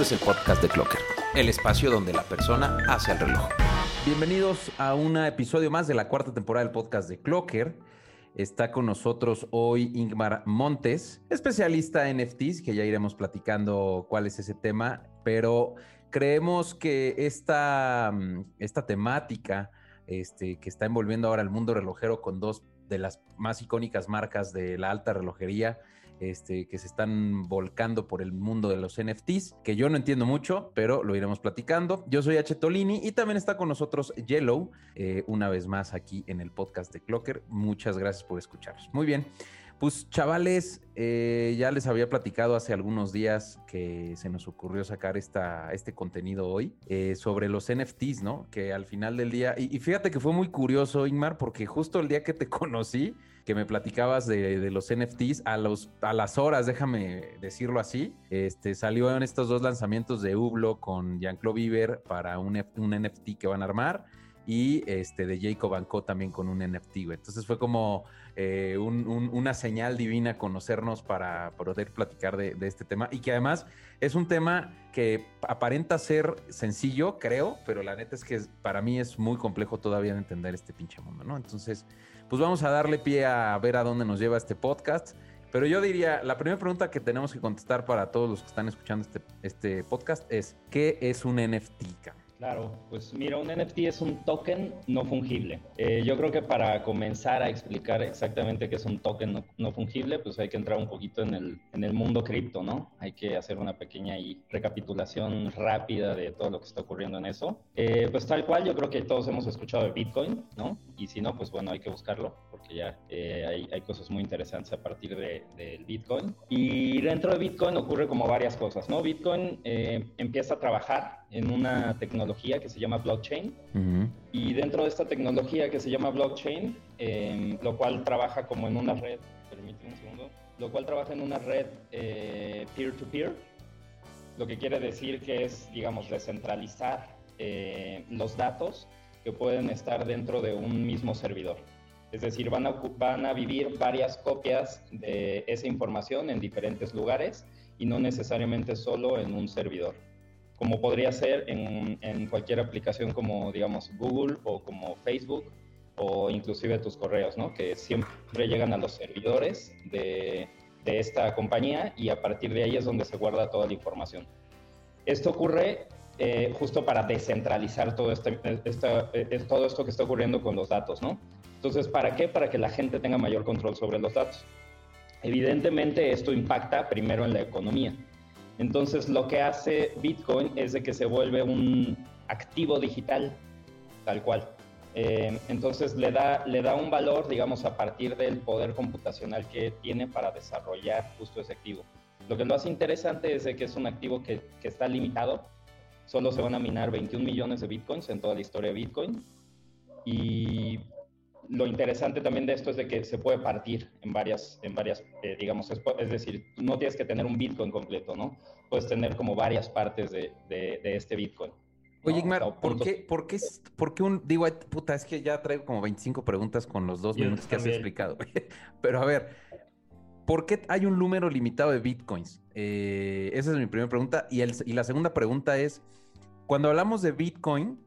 Es el podcast de Clocker, el espacio donde la persona hace el reloj. Bienvenidos a un episodio más de la cuarta temporada del podcast de Clocker. Está con nosotros hoy Ingmar Montes, especialista en NFTs, que ya iremos platicando cuál es ese tema, pero creemos que esta, esta temática este, que está envolviendo ahora el mundo relojero con dos de las más icónicas marcas de la alta relojería, este, que se están volcando por el mundo de los NFTs, que yo no entiendo mucho, pero lo iremos platicando. Yo soy H. Tolini y también está con nosotros Yellow, eh, una vez más aquí en el podcast de Clocker. Muchas gracias por escucharnos. Muy bien. Pues chavales, eh, ya les había platicado hace algunos días que se nos ocurrió sacar esta, este contenido hoy eh, sobre los NFTs, ¿no? Que al final del día, y, fíjate que fue muy curioso, Ingmar, porque justo el día que te conocí, que me platicabas de, los NFTs, a, los, a las horas, déjame decirlo así, este, salió estos dos lanzamientos de Ublo con Jean-Claude Bieber para un, un NFT que van a armar y este de Jacob Anco también con un NFT, Entonces fue como eh, una señal divina conocernos para poder platicar de, este tema y que además es un tema que aparenta ser sencillo, creo, pero la neta es que para mí es muy complejo todavía de entender este pinche mundo, ¿no? Entonces, pues vamos a darle pie a ver a dónde nos lleva este podcast. Pero yo diría, la primera pregunta que tenemos que contestar para todos los que están escuchando este, este podcast es, ¿qué es un NFT? Claro, pues mira, un NFT es un token no fungible. Eh, yo creo que para comenzar a explicar exactamente qué es un token no, fungible, pues hay que entrar un poquito en el, en el mundo cripto, ¿no? Hay que hacer una pequeña recapitulación rápida de todo lo que está ocurriendo en eso. Eh, pues tal cual, yo creo que todos hemos escuchado de Bitcoin, ¿no? Y si no, pues bueno, hay que buscarlo, porque ya eh, hay, hay, cosas muy interesantes a partir del de, Bitcoin. Y dentro de Bitcoin ocurre como varias cosas, ¿no? Bitcoin empieza a trabajar en una tecnología que se llama blockchain. Y dentro de esta tecnología que se llama blockchain, em, lo cual trabaja como en una red, permíteme un segundo, lo cual trabaja en una red eh, peer-to-peer, lo que quiere decir que es, digamos, descentralizar eh, los datos que pueden estar dentro de un mismo servidor. Es decir, van a, van a vivir varias copias de esa información en diferentes lugares y no necesariamente solo en un servidor como podría ser en, en, cualquier aplicación como, digamos, Google o como Facebook o inclusive tus correos, ¿no? Que siempre llegan a los servidores de, de esta compañía y a partir de ahí es donde se guarda toda la información. Esto ocurre eh, justo para descentralizar todo, este, eh, todo esto que está ocurriendo con los datos, ¿no? Entonces, ¿para qué? Para que la gente tenga mayor control sobre los datos. Evidentemente, esto impacta primero en la economía. Entonces lo que hace Bitcoin es de que se vuelve un activo digital, tal cual. Eh, entonces le da, le da un valor, digamos, a partir del poder computacional que tiene para desarrollar justo ese activo. Lo que lo hace interesante es de que es un activo que, que está limitado. Solo se van a minar 21 millones de bitcoins en toda la historia de Bitcoin. Y lo interesante también de esto es de que se puede partir en varias, en varias eh, digamos, es, decir, no tienes que tener un Bitcoin completo, ¿no? Puedes tener como varias partes de, de, este Bitcoin. Oye, Igmar, ¿por qué, por, qué, ¿por qué un, digo, puta, es que ya traigo como 25 preguntas con los dos minutos que has explicado. Pero a ver, ¿por qué hay un número limitado de Bitcoins? Eh, esa es mi primera pregunta. Y, el, y la segunda pregunta es, cuando hablamos de Bitcoin,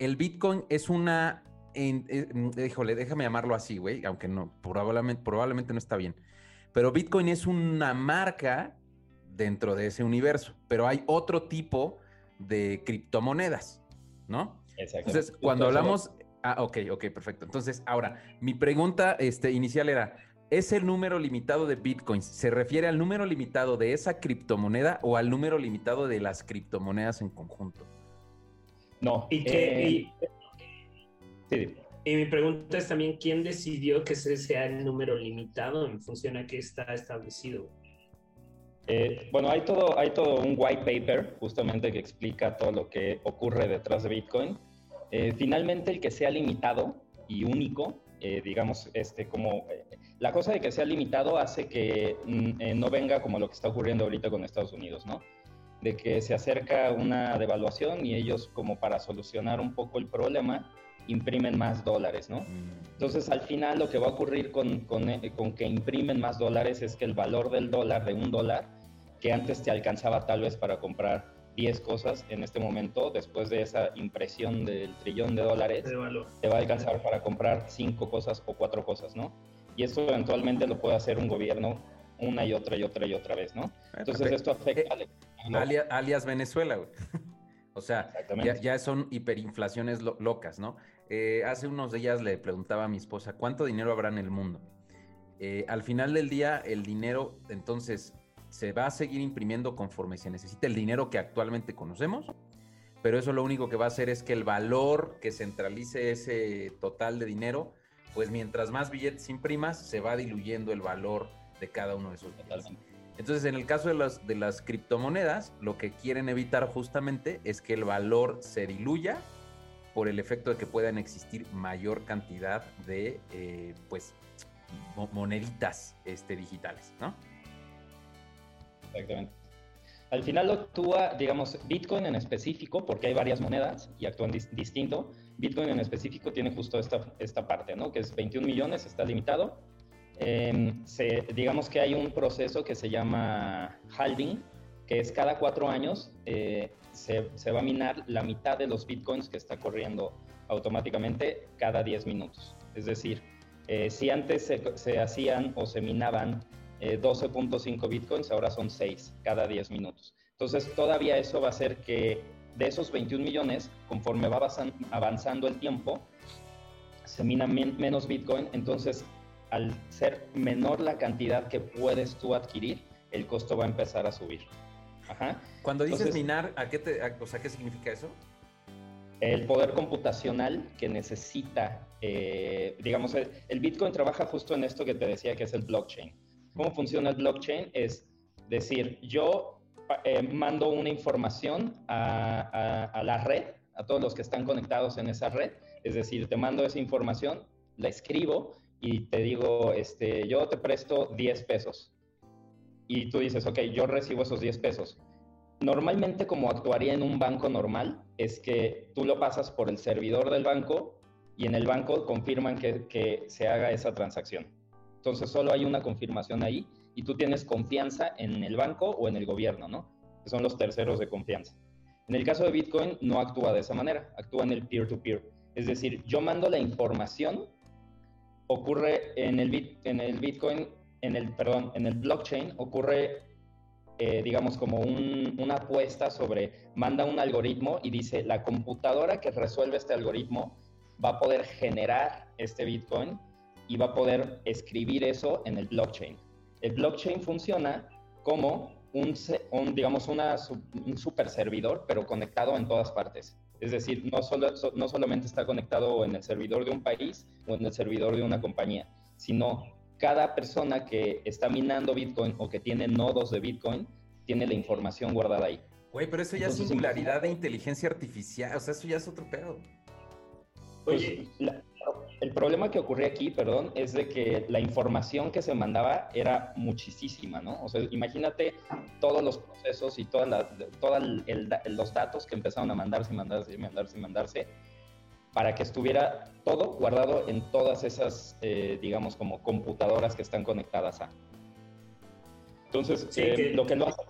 el Bitcoin es una eh, mm, híjole, déjame llamarlo así, güey, aunque no, probablemente, probablemente no está bien. Pero Bitcoin es una marca dentro de ese universo, pero hay otro tipo de criptomonedas, ¿no? Exacto. Entonces, cuando hablamos... Ah, ok, ok, perfecto. Entonces, ahora, mi pregunta este, inicial era, ¿es el número limitado de Bitcoins? ¿Se refiere al número limitado de esa criptomoneda o al número limitado de las criptomonedas en conjunto? No. ¿Y qué, eh, y mi pregunta es también, ¿quién decidió que ese sea el número limitado en función a qué está establecido? Eh, bueno, hay todo, hay todo un white paper justamente que explica todo lo que ocurre detrás de Bitcoin. Eh, finalmente, el que sea limitado y único, eh, digamos, este, como la cosa de que sea limitado hace que mm, no venga como lo que está ocurriendo ahorita con Estados Unidos, ¿no? De que se acerca una devaluación y ellos, como para solucionar un poco el problema, imprimen más dólares, ¿no? Mm. Entonces, al final lo que va a ocurrir con, con, eh, con, que imprimen más dólares es que el valor del dólar, de un dólar, que antes te alcanzaba tal vez para comprar 10 cosas, en este momento, después de esa impresión del trillón de dólares, te va a alcanzar para comprar 5 cosas o 4 cosas, ¿no? Y esto eventualmente lo puede hacer un gobierno una y otra y otra y otra vez, ¿no? Ah, Entonces esto afecta... Eh, alias, Venezuela, güey. O sea, ya, son hiperinflaciones locas, ¿no? Eh, hace unos días le preguntaba a mi esposa, ¿cuánto dinero habrá en el mundo? Eh, al final del día, el dinero, entonces, se va a seguir imprimiendo conforme se necesita el dinero que actualmente conocemos, pero eso lo único que va a hacer es que el valor que centralice ese total de dinero, pues mientras más billetes imprimas, se va diluyendo el valor de cada uno de esos billetes. Entonces, en el caso de las, de las criptomonedas, lo que quieren evitar justamente es que el valor se diluya por el efecto de que puedan existir mayor cantidad de eh, pues moneditas este, digitales, ¿no? Exactamente. Al final actúa, digamos, Bitcoin en específico, porque hay varias monedas y actúan distinto. Bitcoin en específico tiene justo esta, esta parte, ¿no? Que es 21 millones, está limitado Em, digamos que hay un proceso que se llama halving, que es cada cuatro años eh, se, va a minar la mitad de los bitcoins que está corriendo automáticamente cada 10 minutos. Es decir, eh, si antes se, hacían o se minaban 12.5 eh, bitcoins, ahora son 6 cada 10 minutos. Entonces, todavía eso va a hacer que de esos 21 millones, conforme va avanzando el tiempo, se mina menos bitcoin, entonces al ser menor la cantidad que puedes tú adquirir, el costo va a empezar a subir. Cuando dices minar, ¿a qué, te, o sea, ¿qué significa eso? El poder computacional que necesita, eh, digamos, el, Bitcoin trabaja justo en esto que te decía que es el blockchain. ¿Cómo funciona el blockchain? Es decir, yo eh, mando una información a, a la red, a todos los que están conectados en esa red, es decir, te mando esa información, la escribo y te digo, este, yo te presto 10 pesos. Y tú dices, ok, yo recibo esos 10 pesos. Normalmente como actuaría en un banco normal, es que tú lo pasas por el servidor del banco y en el banco confirman que, que se haga esa transacción. Entonces solo hay una confirmación ahí y tú tienes confianza en el banco o en el gobierno, ¿no? Que son los terceros de confianza. En el caso de Bitcoin no actúa de esa manera, actúa en el peer-to-peer. -peer. Es decir, yo mando la información ocurre en el, en el Bitcoin, en el, perdón, en el blockchain, ocurre, eh, digamos, como una apuesta sobre, manda un algoritmo y dice, la computadora que resuelve este algoritmo va a poder generar este Bitcoin y va a poder escribir eso en el blockchain. El blockchain funciona como un, digamos, un super servidor, pero conectado en todas partes. Es decir, no, solo, no solamente está conectado en el servidor de un país o en el servidor de una compañía, sino cada persona que está minando Bitcoin o que tiene nodos de Bitcoin tiene la información guardada ahí. Güey, pero eso ya es singularidad de inteligencia artificial, o sea, eso ya es otro pedo. Oye, pues, el problema que ocurría aquí, perdón, es de que la información que se mandaba era muchísima, ¿no? O sea, imagínate todos los procesos y todos los datos que empezaron a mandarse y mandarse y mandarse y mandarse para que estuviera todo guardado en todas esas, eh, digamos, como computadoras que están conectadas a. Entonces, eh, lo que no hace...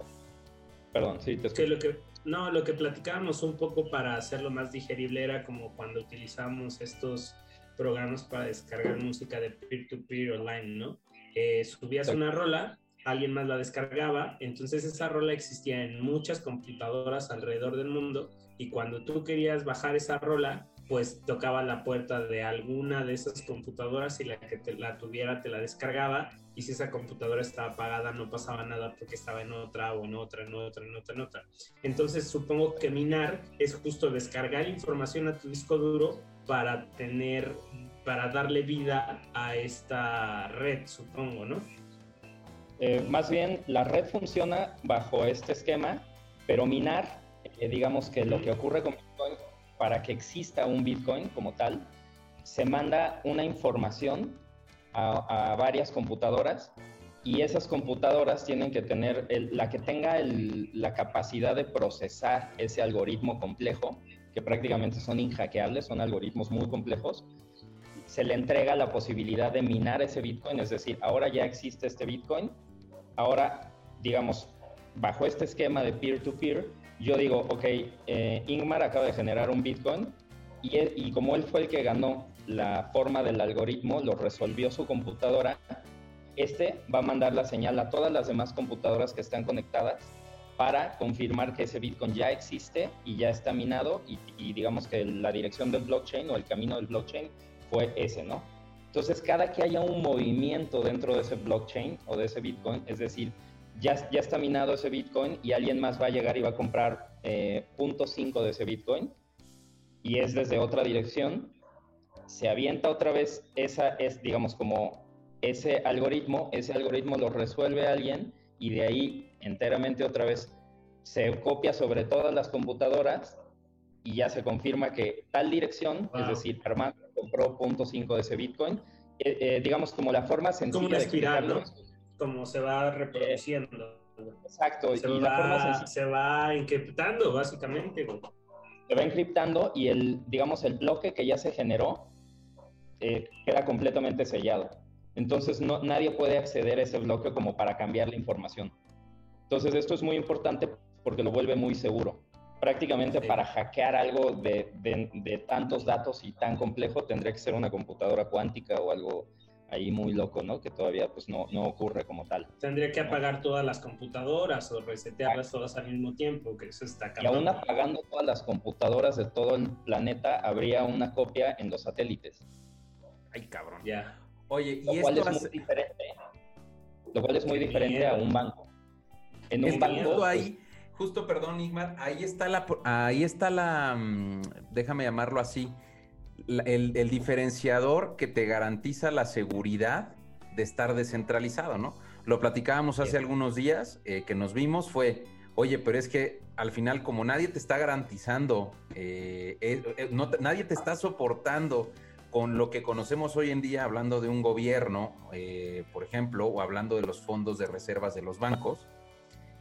Perdón, sí, te escucho. lo que, no, lo que platicábamos un poco para hacerlo más digerible era como cuando utilizamos estos programas para descargar música de peer-to-peer online, ¿no? Eh, subías una rola, alguien más la descargaba, entonces esa rola existía en muchas computadoras alrededor del mundo y cuando tú querías bajar esa rola, pues tocaba la puerta de alguna de esas computadoras y la que te la tuviera te la descargaba y si esa computadora estaba apagada no pasaba nada porque estaba en otra o en otra, en otra, en otra, en otra. Entonces supongo que minar es justo descargar información a tu disco duro para tener, para darle vida a esta red, supongo, ¿no? Eh, más bien, la red funciona bajo este esquema, pero minar, eh, digamos que lo que ocurre con Bitcoin, para que exista un Bitcoin como tal, se manda una información a, varias computadoras y esas computadoras tienen que tener, la que tenga la capacidad de procesar ese algoritmo complejo, que prácticamente son inhackeables, son algoritmos muy complejos, se le entrega la posibilidad de minar ese Bitcoin, es decir, ahora ya existe este Bitcoin, ahora, digamos, bajo este esquema de peer-to-peer, yo digo, ok, eh, Ingmar acaba de generar un Bitcoin y, y como él fue el que ganó la forma del algoritmo, lo resolvió su computadora, este va a mandar la señal a todas las demás computadoras que están conectadas para confirmar que ese Bitcoin ya existe y ya está minado y, digamos que la dirección del blockchain o el camino del blockchain fue ese, ¿no? Entonces, cada que haya un movimiento dentro de ese blockchain o de ese Bitcoin, es decir, ya, ya está minado ese Bitcoin y alguien más va a llegar y va a comprar eh, 0.5 de ese Bitcoin y es desde otra dirección, se avienta otra vez esa, es digamos como ese algoritmo, ese algoritmo lo resuelve alguien y de ahí enteramente otra vez se copia sobre todas las computadoras y ya se confirma que tal dirección, es decir, Armando compró .5 de ese Bitcoin, eh, eh, digamos como la forma sencilla como una espiral, ¿no? Como se va reproduciendo. exacto. Se, va, se va encriptando, básicamente. Se va encriptando y el, digamos, el bloque que ya se generó eh, queda completamente sellado. Entonces no, nadie puede acceder a ese bloque como para cambiar la información. Entonces esto es muy importante porque lo vuelve muy seguro. Prácticamente para hackear algo de, de, tantos datos y tan complejo tendría que ser una computadora cuántica o algo ahí muy loco, ¿no? Que todavía pues no, no ocurre como tal. Tendría que apagar todas las computadoras o resetearlas todas al mismo tiempo, que eso está Y aún apagando todas las computadoras de todo el planeta, habría una copia en los satélites. Ay, cabrón. Ya. Oye, y lo cual es muy diferente. Lo cual es muy diferente a un banco. En un banco ahí, justo, perdón, Igmar, ahí está la, ahí está la, mm, déjame llamarlo así, el, diferenciador que te garantiza la seguridad de estar descentralizado, ¿no? Lo platicábamos hace algunos días eh, que nos vimos, fue, oye, pero es que al final como nadie te está garantizando, eh, eh, nadie te está soportando con lo que conocemos hoy en día, hablando de un gobierno, eh, por ejemplo, o hablando de los fondos de reservas de los bancos,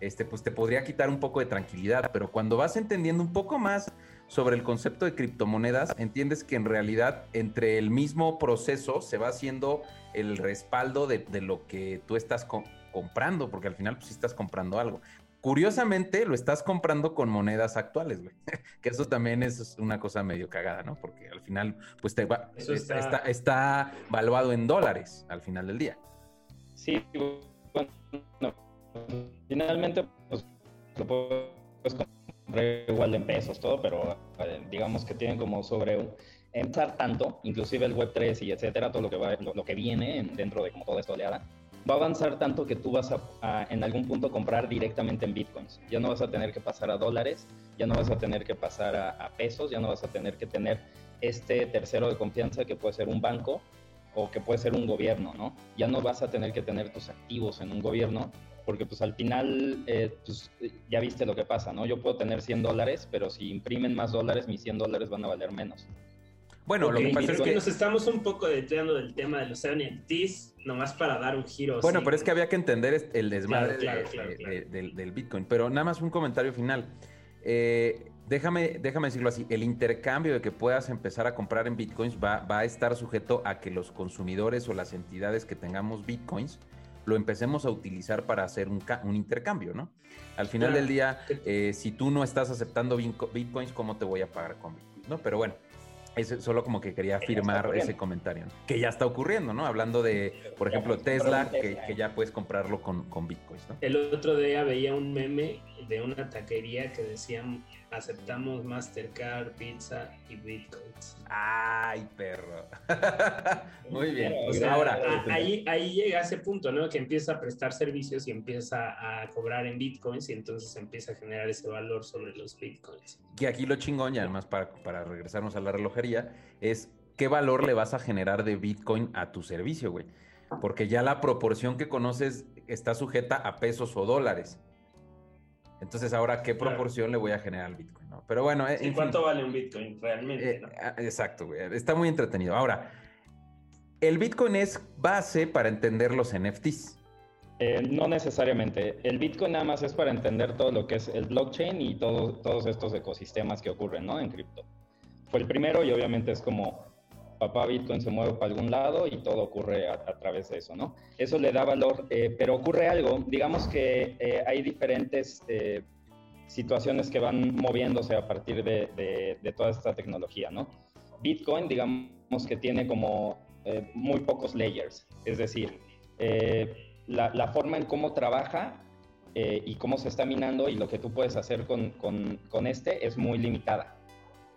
este, pues te podría quitar un poco de tranquilidad, pero cuando vas entendiendo un poco más sobre el concepto de criptomonedas, entiendes que en realidad entre el mismo proceso se va haciendo el respaldo de, lo que tú estás comprando, porque al final pues sí estás comprando algo. Curiosamente, lo estás comprando con monedas actuales, güey. que eso también es una cosa medio cagada, ¿no? Porque al final, pues te va, está... Está, valuado en dólares al final del día. Sí, bueno, finalmente, pues lo puedes comprar igual en pesos, todo, pero eh, digamos que tienen como sobre un entrar tanto, inclusive el Web3 y etcétera, todo lo que va, lo, que viene dentro de como toda esta oleada, va a avanzar tanto que tú vas a, en algún punto comprar directamente en bitcoins. Ya no vas a tener que pasar a dólares, ya no vas a tener que pasar a, pesos, ya no vas a tener que tener este tercero de confianza que puede ser un banco o que puede ser un gobierno, ¿no? Ya no vas a tener que tener tus activos en un gobierno porque pues al final eh, pues, ya viste lo que pasa, ¿no? Yo puedo tener 100 dólares, pero si imprimen más dólares, mis 100 dólares van a valer menos. Bueno, lo que pasa es que nos estamos un poco detrayendo del tema de los NFTs, nomás para dar un giro. Bueno, pero es que había que entender el desmadre del, Bitcoin. Pero nada más un comentario final. Eh, déjame, déjame decirlo así, el intercambio de que puedas empezar a comprar en Bitcoins va, a estar sujeto a que los consumidores o las entidades que tengamos Bitcoins lo empecemos a utilizar para hacer un, intercambio, ¿no? Al final del día, eh, si tú no estás aceptando Bitcoins, ¿cómo te voy a pagar con Bitcoin? ¿no? Pero bueno, es solo como que quería afirmar ese comentario, que ya está ocurriendo, ¿no? Hablando de, por ejemplo, Tesla, que, ya puedes comprarlo con, con bitcoins, ¿no? El otro día veía un meme de una taquería que decían aceptamos Mastercard, Pizza y Bitcoins. Ay, perro. Muy bien. ahora, ahí, ahí llega ese punto, ¿no? Que empieza a prestar servicios y empieza a cobrar en Bitcoins y entonces empieza a generar ese valor sobre los Bitcoins. Que aquí lo chingón, y además para, para regresarnos a la relojería, es qué valor le vas a generar de Bitcoin a tu servicio, güey. Porque ya la proporción que conoces está sujeta a pesos o dólares. Entonces, ahora, ¿qué proporción le voy a generar al Bitcoin? Pero bueno, ¿Y ¿cuánto vale un Bitcoin realmente? Eh, ah, exacto, güey. Está muy entretenido. Ahora, el Bitcoin es base para entender los NFTs. Eh, no necesariamente. El Bitcoin nada más es para entender todo lo que es el blockchain y todos estos ecosistemas que ocurren ¿no? en cripto. Fue el primero y obviamente es como papá Bitcoin se mueve para algún lado y todo ocurre a, través de eso, ¿no? Eso le da valor, eh, pero ocurre algo, digamos que eh, hay diferentes eh, situaciones que van moviéndose a partir de, toda esta tecnología, ¿no? Bitcoin, digamos que tiene como muy pocos layers, es decir, la, la, forma en cómo trabaja y cómo se está minando y lo que tú puedes hacer con, con, con este es muy limitada.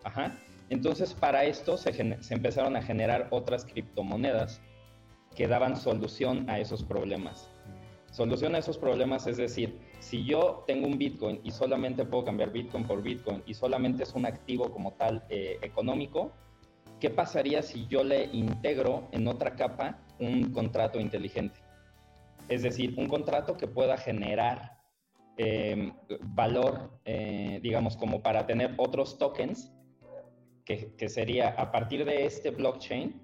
Ajá. Entonces, para esto se, empezaron a generar otras criptomonedas que daban solución a esos problemas. Solución a esos problemas es decir, si yo tengo un Bitcoin y solamente puedo cambiar Bitcoin por Bitcoin y solamente es un activo como tal eh, económico, ¿qué pasaría si yo le integro en otra capa un contrato inteligente? Es decir, un contrato que pueda generar em, valor, eh, digamos, como para tener otros tokens que, sería a partir de este blockchain,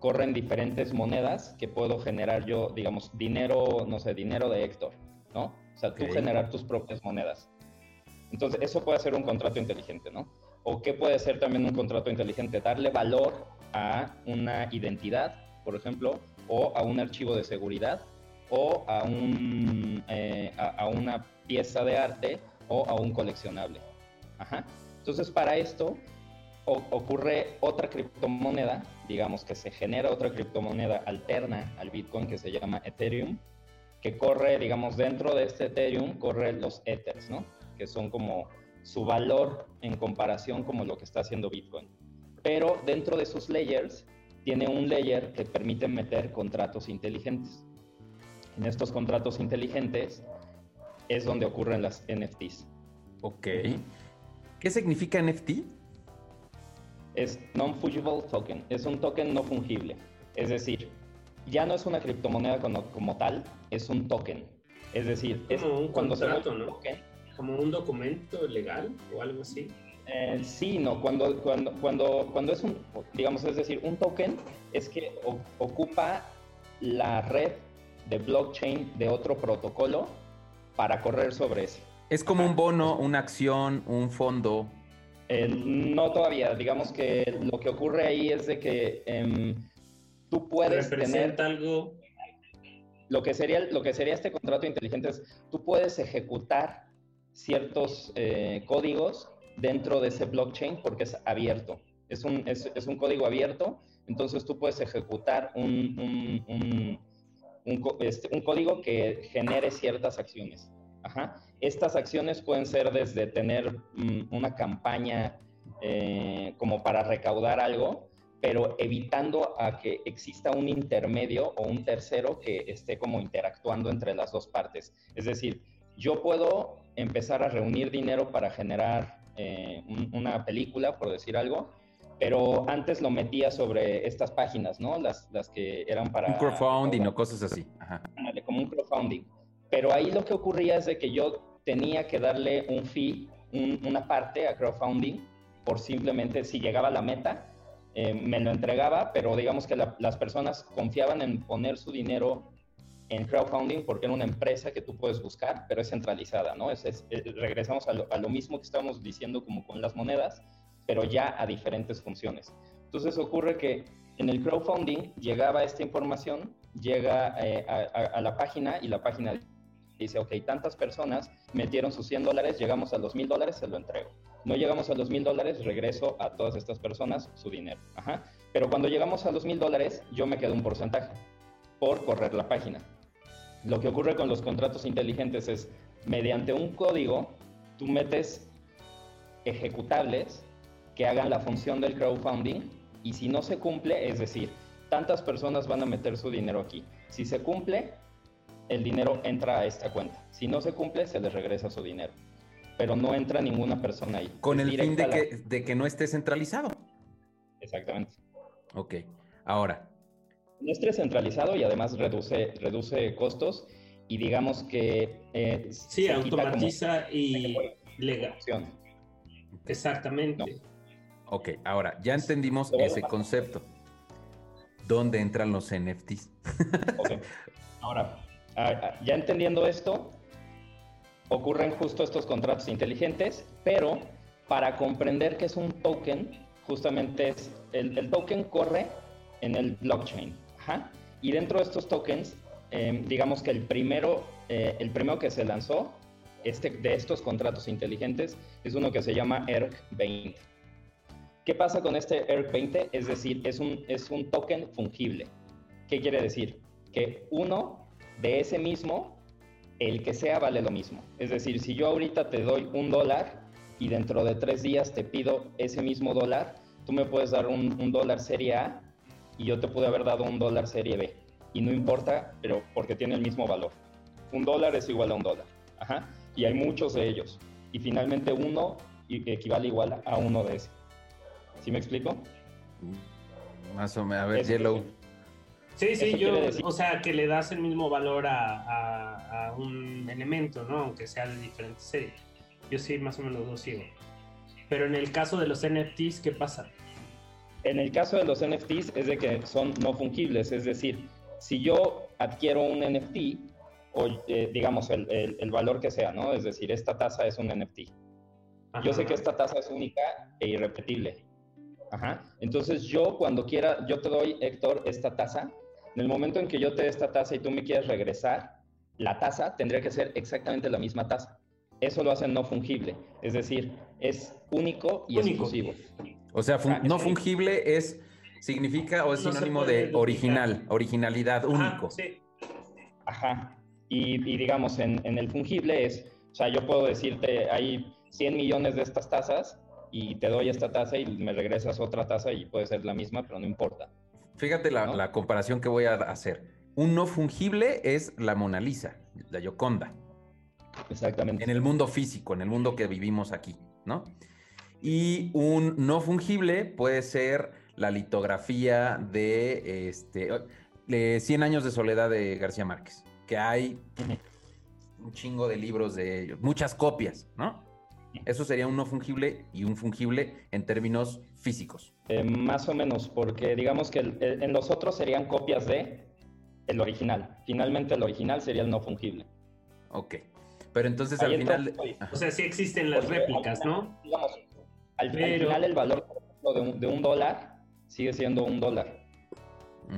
corren diferentes monedas que puedo generar yo, digamos, dinero, no sé, dinero de Héctor, ¿no? O sea, tú generar tus propias monedas. Entonces, eso puede ser un contrato inteligente, ¿no? O qué puede ser también un contrato inteligente, darle valor a una identidad, por ejemplo, o a un archivo de seguridad, o a, un, eh, a una pieza de arte, o a un coleccionable. Ajá. Entonces, para esto, ocurre otra criptomoneda, digamos que se genera otra criptomoneda alterna al Bitcoin que se llama Ethereum, que corre, digamos, dentro de este Ethereum corre los Ethers, ¿no? Que son como su valor en comparación como lo que está haciendo Bitcoin. Pero dentro de sus layers tiene un layer que permite meter contratos inteligentes. En estos contratos inteligentes es donde ocurren las NFTs. Ok. ¿Qué significa NFT? Es non-fungible token, es un token no fungible. Es decir, ya no es una criptomoneda como, tal, es un token. Es decir, es como un contrato, ¿no? Como un documento legal o algo así. Eh, sí, no, cuando, cuando, cuando, cuando es un, digamos, es decir, un token es que ocupa la red de blockchain de otro protocolo para correr sobre ese. Es como un bono, una acción, un fondo. Eh, no todavía, digamos que lo que ocurre ahí es de que em, tú puedes tener algo. Lo que, sería, lo que sería este contrato inteligente es, tú puedes ejecutar ciertos eh, códigos dentro de ese blockchain porque es abierto. Es un, es, es un código abierto, entonces tú puedes ejecutar un, un, un, un este, código que genere ciertas acciones. Ajá. Estas acciones pueden ser desde tener mm, una campaña eh, como para recaudar algo, pero evitando a que exista un intermedio o un tercero que esté como interactuando entre las dos partes. Es decir, yo puedo empezar a reunir dinero para generar eh, una película, por decir algo, pero antes lo metía sobre estas páginas, ¿no? Las, las que eran para... Un crowdfunding o cosas así. Ajá. Como un crowdfunding. Pero ahí lo que ocurría es de que yo tenía que darle un fee, una parte a crowdfunding, por simplemente si llegaba a la meta, eh, me lo entregaba, pero digamos que las personas confiaban en poner su dinero en crowdfunding porque era una empresa que tú puedes buscar, pero es centralizada, ¿no? Es, regresamos a lo, a lo, mismo que estábamos diciendo como con las monedas, pero ya a diferentes funciones. Entonces ocurre que en el crowdfunding llegaba esta información, llega eh, a, a, la página y la página dice, ok, tantas personas metieron sus 100 dólares, llegamos a los 1000 dólares, se lo entrego. No llegamos a los 1000 dólares, regreso a todas estas personas su dinero. Pero cuando llegamos a los 1000 dólares, yo me quedo un porcentaje por correr la página. Lo que ocurre con los contratos inteligentes es, mediante un código, tú metes ejecutables que hagan la función del crowdfunding y si no se cumple, es decir, tantas personas van a meter su dinero aquí. Si se cumple, el dinero entra a esta cuenta. Si no se cumple, se les regresa su dinero. Pero no entra ninguna persona ahí. Con el fin de que, de que no esté centralizado. Exactamente. Ok. Ahora. No esté centralizado y además reduce, reduce costos y digamos que... Eh, sí, automatiza y legal. Exactamente. Ok, ahora ya entendimos ese concepto. ¿Dónde entran los NFTs? okay. Ahora, Ah, ah, ya entendiendo esto, ocurren justo estos contratos inteligentes, pero para comprender que es un token, justamente es, el, token corre en el blockchain. Y dentro de estos tokens, em, digamos que el primero, eh, el primero que se lanzó este, de estos contratos inteligentes es uno que se llama ERC20. ¿Qué pasa con este ERC20? Es decir, es un, es un token fungible. ¿Qué quiere decir? Que uno de ese mismo, el que sea, vale lo mismo. Es decir, si yo ahorita te doy un dólar y dentro de tres días te pido ese mismo dólar, tú me puedes dar un, un dólar serie A y yo te pude haber dado un dólar serie B. Y no importa, pero porque tiene el mismo valor. Un dólar es igual a un dólar. Ajá. Y hay muchos de ellos. Y finalmente uno equivale igual a uno de ese. ¿Sí me explico? Más o menos. A ver, Yellow. Sí, sí, yo, o sea, que le das el mismo valor a, a, un elemento, ¿no? Aunque sea de diferente serie. Yo sí, más o menos lo sigo. Pero en el caso de los NFTs, ¿qué pasa? En el caso de los NFTs es de que son no fungibles, es decir, si yo adquiero un NFT, o eh, digamos el, el, valor que sea, ¿no? Es decir, esta tasa es un NFT. Yo sé que esta tasa es única e irrepetible. Ajá. Entonces yo cuando quiera, yo te doy, Héctor, esta tasa. En el momento en que yo te dé esta tasa y tú me quieres regresar, la tasa tendría que ser exactamente la misma tasa. Eso lo hace no fungible. Es decir, es único y exclusivo. O sea, no fungible es significa o es sinónimo de original, originalidad, único. Sí. Ajá. Y, digamos, en, el fungible es, o sea, yo puedo decirte, hay 100 millones de estas tazas y te doy esta taza y me regresas otra taza y puede ser la misma, pero no importa. Fíjate la, la comparación que voy a hacer. Un no fungible es la Mona Lisa, la Yoconda. Exactamente. En el mundo físico, en el mundo que vivimos aquí, ¿no? Y un no fungible puede ser la litografía de este, 100 años de soledad de García Márquez, que hay un chingo de libros de ellos, muchas copias, ¿no? Eso sería un no fungible y un fungible en términos físicos. Eh, más o menos, porque digamos que en los otros serían copias de el original. Finalmente el original sería el no fungible. Ok. Pero entonces al final... o sea, sí existen las réplicas, ¿no? Digamos, al, final el valor de un, dólar sigue siendo un dólar,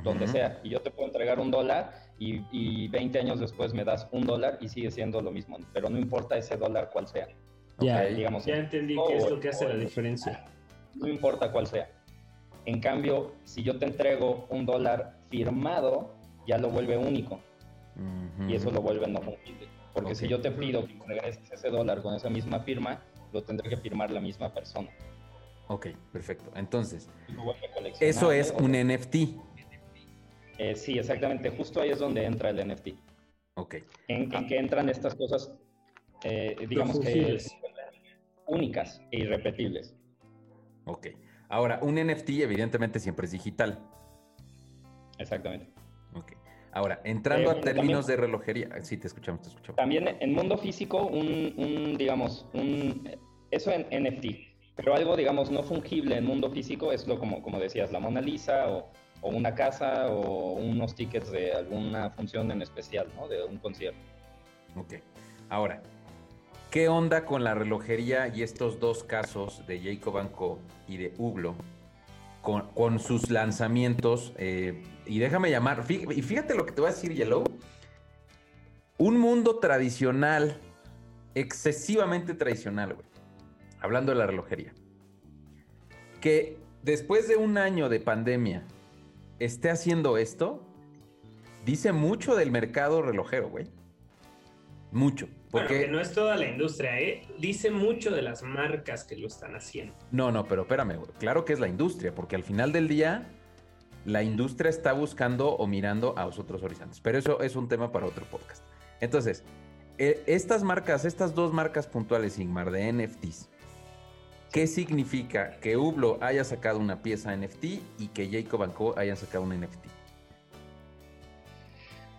donde sea. Y yo te puedo entregar un dólar y, y, 20 años después me das un dólar y sigue siendo lo mismo, pero no importa ese dólar cuál sea. Ya, digamos, ya entendí qué es lo que hace la diferencia. No importa cuál sea. En cambio, si yo te entrego un dólar firmado, ya lo vuelve único. Y eso lo vuelve no fungible. Porque si yo te pido que me regreses ese dólar con esa misma firma, lo tendré que firmar la misma persona. Ok, perfecto. Entonces, eso es un NFT. Eh, sí, exactamente. Justo ahí es donde entra el NFT. Ok. En, que entran estas cosas, eh, digamos que únicas e irrepetibles. Ok. Ahora, un NFT evidentemente siempre es digital. Exactamente. Ok. Ahora, entrando a términos de relojería, sí, te escuchamos, te escuchamos. También en mundo físico, un, digamos, un, eso en NFT, pero algo, digamos, no fungible en mundo físico es lo como, como decías, la Mona Lisa o, o una casa o unos tickets de alguna función en especial, ¿no? De un concierto. Ok. Ahora, ¿qué onda con la relojería y estos dos casos de Jacob Co y de Hublot con, sus lanzamientos. Eh, y déjame llamar, y fíjate lo que te voy a decir, Yellow. Un mundo tradicional, excesivamente tradicional, güey. Hablando de la relojería. Que después de un año de pandemia esté haciendo esto, dice mucho del mercado relojero, güey. Mucho. Porque no es toda la industria, ¿eh? Dice mucho de las marcas que lo están haciendo. No, no, pero espérame, claro que es la industria, porque al final del día la industria está buscando o mirando a otros horizontes. Pero eso es un tema para otro podcast. Entonces, eh, estas marcas, estas dos marcas puntuales, Ingmar, de NFTs, ¿qué significa que Hublot haya sacado una pieza NFT y que Jacob Co hayan sacado un NFT?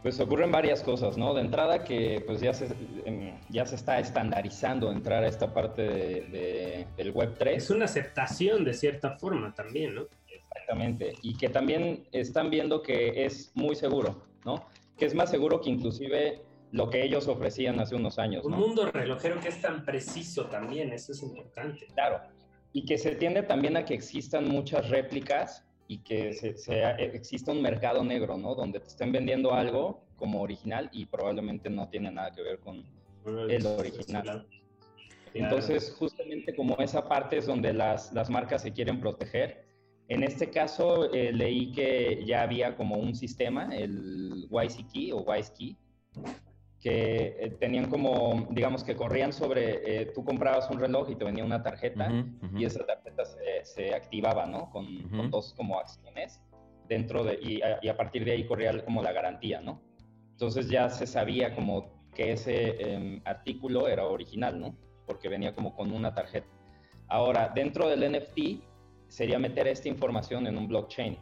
Pues ocurren varias cosas, ¿no? De entrada que pues ya se, em, ya se está estandarizando entrar a esta parte de, del Web3. Es una aceptación de cierta forma también, ¿no? Exactamente. Y que también están viendo que es muy seguro, ¿no? Que es más seguro que inclusive lo que ellos ofrecían hace unos años. Un mundo relojero que es tan preciso también, eso es importante. Claro. Y que se tiende también a que existan muchas réplicas y que se, exista un mercado negro, ¿no? Donde te estén vendiendo algo como original y probablemente no tiene nada que ver con el original. Entonces, justamente como esa parte es donde las, las marcas se quieren proteger. En este caso, eh, leí que ya había como un sistema, el YC o YSKey, que eh, tenían como, digamos que corrían sobre, eh, tú comprabas un reloj y te venía una tarjeta y esa tarjeta se, se activaba, ¿no? Con, con, dos como acciones dentro de, y a, y a, partir de ahí corría como la garantía, ¿no? Entonces ya se sabía como que ese em, artículo era original, ¿no? Porque venía como con una tarjeta. Ahora, dentro del NFT sería meter esta información en un blockchain,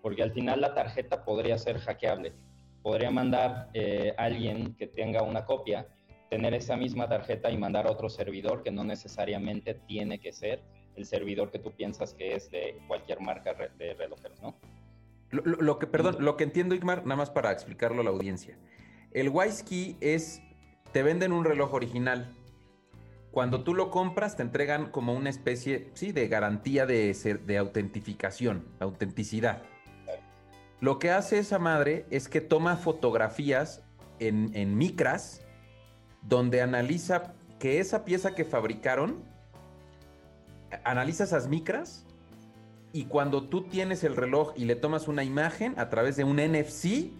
porque al final la tarjeta podría ser hackeable podría mandar eh, alguien que tenga una copia, tener esa misma tarjeta y mandar a otro servidor que no necesariamente tiene que ser el servidor que tú piensas que es de cualquier marca de relojeros, ¿no? Lo, que, perdón, lo que entiendo, Igmar, nada más para explicarlo a la audiencia. El Wise es, te venden un reloj original. Cuando tú lo compras, te entregan como una especie, sí, de garantía de, de autentificación, autenticidad. Lo que hace esa madre es que toma fotografías en, micras donde analiza que esa pieza que fabricaron, analiza esas micras y cuando tú tienes el reloj y le tomas una imagen a través de un NFC,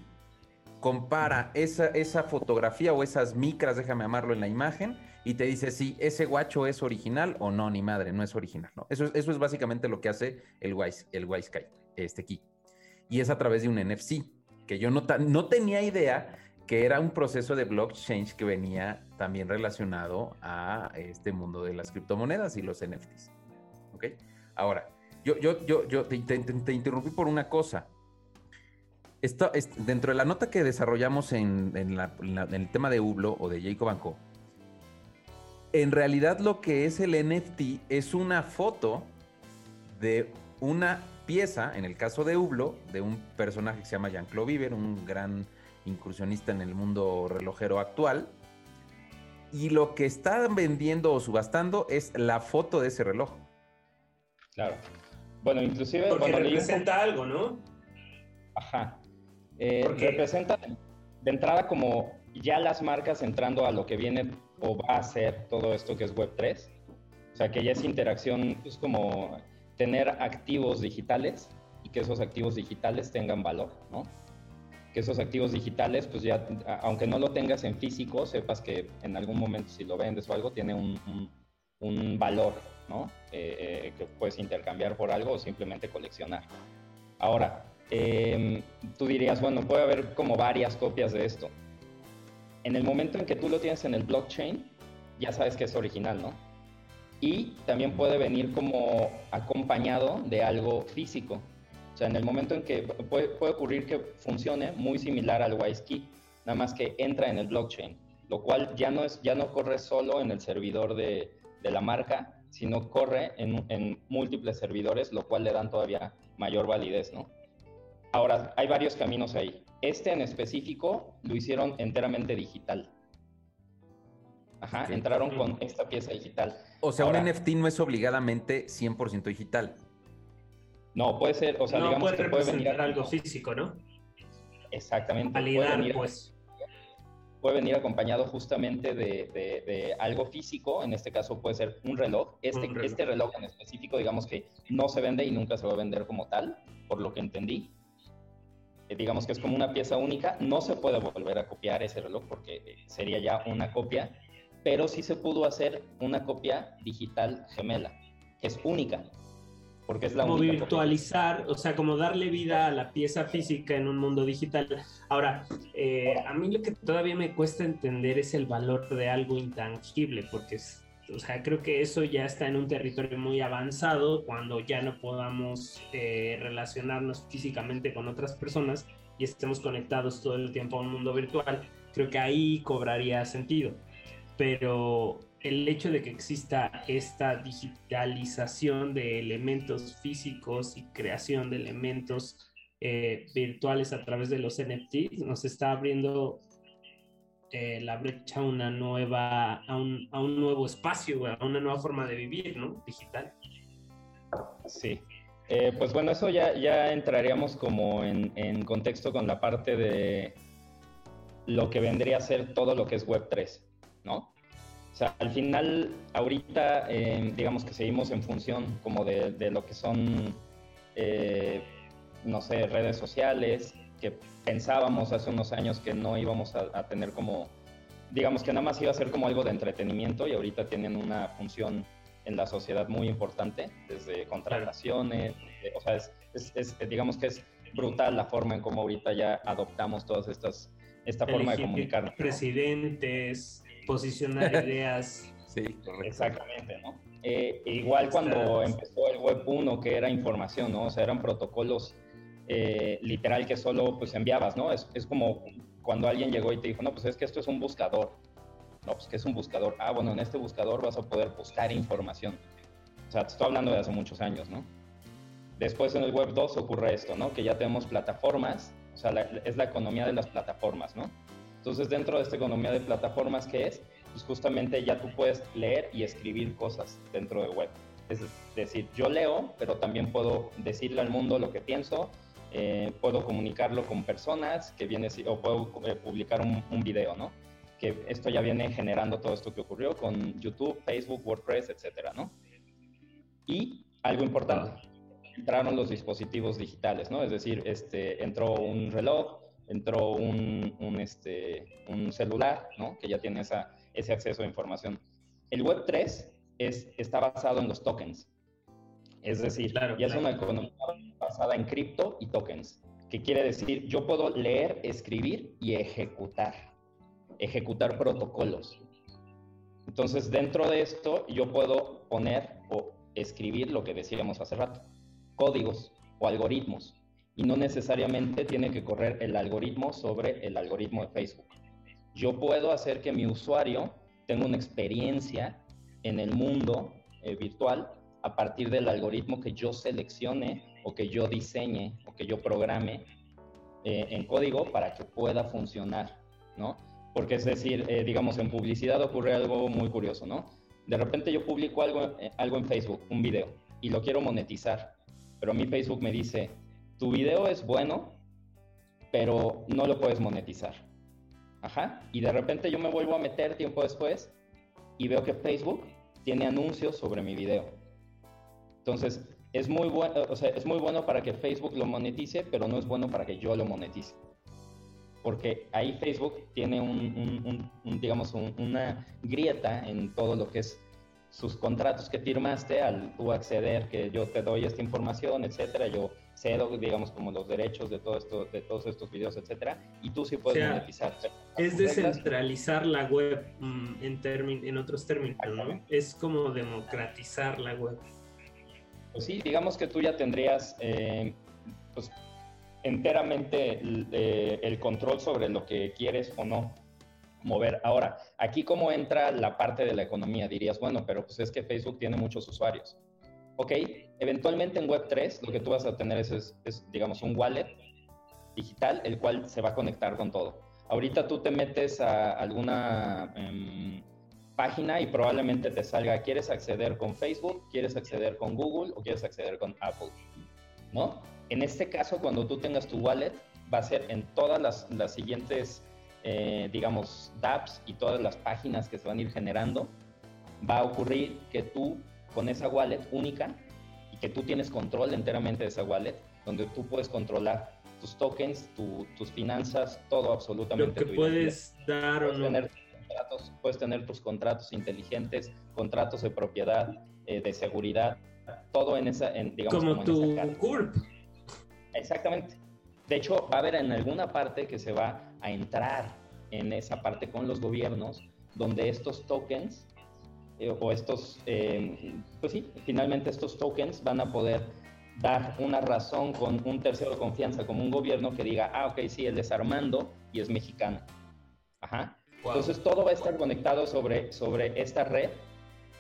compara esa, esa fotografía o esas micras, déjame amarlo en la imagen, y te dice si ese guacho es original o no, ni madre, no es original. Eso, eso es básicamente lo que hace el Wise, el Wise este key y es a través de un NFC, que yo no, no tenía idea que era un proceso de blockchain que venía también relacionado a este mundo de las criptomonedas y los NFTs. ¿Ok? Ahora, yo, yo, yo, yo te, interrumpí por una cosa. Esto, dentro de la nota que desarrollamos en, el tema de Hublot o de Jacob Banco, en realidad lo que es el NFT es una foto de una pieza, en el caso de Hublot, de un personaje que se llama Jean-Claude Viver, un gran incursionista en el mundo relojero actual. Y lo que están vendiendo o subastando es la foto de ese reloj. Claro. Bueno, inclusive... Porque representa algo, ¿no? Ajá. Eh, representa de entrada como ya las marcas entrando a lo que viene o va a ser todo esto que es Web3. O sea, que ya es interacción, pues como tener activos digitales y que esos activos digitales tengan valor, ¿no? Que esos activos digitales, pues ya, aunque no lo tengas en físico, sepas que en algún momento si lo vendes o algo, tiene un, un, valor, ¿no? Eh, eh, que puedes intercambiar por algo o simplemente coleccionar. Ahora, em, tú dirías, bueno, puede haber como varias copias de esto. En el momento en que tú lo tienes en el blockchain, ya sabes que es original, ¿no? Y también puede venir como acompañado de algo físico. O sea, en el momento en que puede, ocurrir que funcione muy similar al WiseKey, nada más que entra en el blockchain, lo cual ya no, es, ya no corre solo en el servidor de, de la marca, sino corre en, en, múltiples servidores, lo cual le dan todavía mayor validez, ¿no? Ahora, hay varios caminos ahí. Este en específico lo hicieron enteramente digital. Ajá, entraron con esta pieza digital. O sea, un NFT no es obligadamente 100% digital. No, puede ser, o sea, digamos que puede venir algo físico, ¿no? Exactamente. Validar, puede venir, pues. Puede venir acompañado justamente de, algo físico, en este caso puede ser un reloj. Este, reloj. este reloj en específico, digamos que no se vende y nunca se va a vender como tal, por lo que entendí. Eh, digamos que es como una pieza única, no se puede volver a copiar ese reloj porque eh, sería ya una copia pero sí se pudo hacer una copia digital gemela, que es única, porque es la como virtualizar, o sea, como darle vida a la pieza física en un mundo digital. Ahora, eh, a mí lo que todavía me cuesta entender es el valor de algo intangible, porque o sea, creo que eso ya está en un territorio muy avanzado cuando ya no podamos eh, relacionarnos físicamente con otras personas y estemos conectados todo el tiempo a un mundo virtual. Creo que ahí cobraría sentido pero el hecho de que exista esta digitalización de elementos físicos y creación de elementos eh, virtuales a través de los NFTs nos está abriendo eh, la brecha a una nueva, a un, a un, nuevo espacio, a una nueva forma de vivir, ¿no? Digital. Sí. Eh, pues bueno, eso ya, ya entraríamos como en, en, contexto con la parte de lo que vendría a ser todo lo que es Web3, ¿no? O sea, al final, ahorita, eh, digamos que seguimos en función como de, de lo que son, eh, no sé, redes sociales, que pensábamos hace unos años que no íbamos a, a tener como, digamos que nada más iba a ser como algo de entretenimiento y ahorita tienen una función en la sociedad muy importante, desde contrataciones, o sea, es, es, digamos que es brutal la forma en cómo ahorita ya adoptamos todas estas, esta forma de comunicar. Presidentes, posicionar ideas. Sí, correcto. Exactamente, ¿no? Eh, igual cuando empezó el Web 1, que era información, ¿no? O sea, eran protocolos eh, literal que solo pues enviabas, ¿no? Es, es como cuando alguien llegó y te dijo, no, pues es que esto es un buscador no, pues que es un buscador. Ah, bueno, en este buscador vas a poder buscar información. O sea, te estoy hablando de hace muchos años, ¿no? Después en el Web 2 ocurre esto, ¿no? Que ya tenemos plataformas, o sea, es la economía de las plataformas, ¿no? Entonces, dentro de esta economía de plataformas, ¿qué es? Pues justamente ya tú puedes leer y escribir cosas dentro de web. Es decir, yo leo, pero también puedo decirle al mundo lo que pienso, eh, puedo comunicarlo con personas que viene, o puedo eh, publicar un, un video, ¿no? que esto ya viene generando todo esto que ocurrió con YouTube, Facebook, WordPress, etcétera, ¿no? Y algo importante, entraron los dispositivos digitales, ¿no? Es decir, este, entró un reloj, entró un, un, este, un celular, ¿no? Que ya tiene esa, ese acceso a información. El Web 3 es, está basado en los tokens. Es decir, claro, ya es una economía basada en cripto y tokens, que quiere decir yo puedo leer, escribir y ejecutar ejecutar protocolos. Entonces, dentro de esto, yo puedo poner o escribir lo que decíamos hace rato, códigos o algoritmos. Y no necesariamente tiene que correr el algoritmo sobre el algoritmo de Facebook. Yo puedo hacer que mi usuario tenga una experiencia en el mundo eh, virtual a partir del algoritmo que yo seleccione o que yo diseñe o que yo programe eh, en código para que pueda funcionar, ¿no? Porque es decir, eh, digamos, en publicidad ocurre algo muy curioso, ¿no? De repente yo publico algo, eh, algo en Facebook, un video, y lo quiero monetizar, pero mí Facebook me dice, tu video es bueno, pero no lo puedes monetizar. Ajá. Y de repente yo me vuelvo a meter tiempo después y veo que Facebook tiene anuncios sobre mi video. Entonces, es muy bueno, o sea, es muy bueno para que Facebook lo monetice, pero no es bueno para que yo lo monetice porque ahí Facebook tiene un, digamos, una grieta en todo lo que es sus contratos que firmaste al tú acceder que yo te doy esta información, etcétera, yo cedo, digamos, como los derechos de todo esto, de todos estos videos, etcétera, y tú sí puedes monetizar. Es descentralizar la web mm, en, en otros términos, ¿no? Es como democratizar la web. Pues sí, digamos que tú ya tendrías, eh, pues enteramente el, control sobre lo que quieres o no mover. Ahora, aquí cómo entra la parte de la economía, dirías, bueno, pero pues es que Facebook tiene muchos usuarios. Ok, eventualmente en Web3 lo que tú vas a tener es, digamos, un wallet digital, el cual se va a conectar con todo. Ahorita tú te metes a alguna em, página y probablemente te salga, ¿quieres acceder con Facebook? ¿Quieres acceder con Google? ¿O quieres acceder con Apple? ¿No? En este caso, cuando tú tengas tu wallet, va a ser en todas las, siguientes, eh, digamos, dApps y todas las páginas que se van a ir generando, va a ocurrir que tú, con esa wallet única, y que tú tienes control enteramente de esa wallet, donde tú puedes controlar tus tokens, tus finanzas, todo absolutamente. Lo que puedes dar o no. Tener contratos, puedes tener tus contratos inteligentes, contratos de propiedad, eh, de seguridad, todo en esa, en, digamos, como, tu CURP. Exactamente. De hecho, va a haber en alguna parte que se va a entrar en esa parte con los gobiernos, donde estos tokens eh, o estos, eh, pues sí, finalmente estos tokens van a poder dar una razón con un tercero de confianza, como un gobierno que diga, ah, ok, sí, él es Armando y es mexicano. Ajá. Entonces todo va a estar conectado sobre, sobre esta red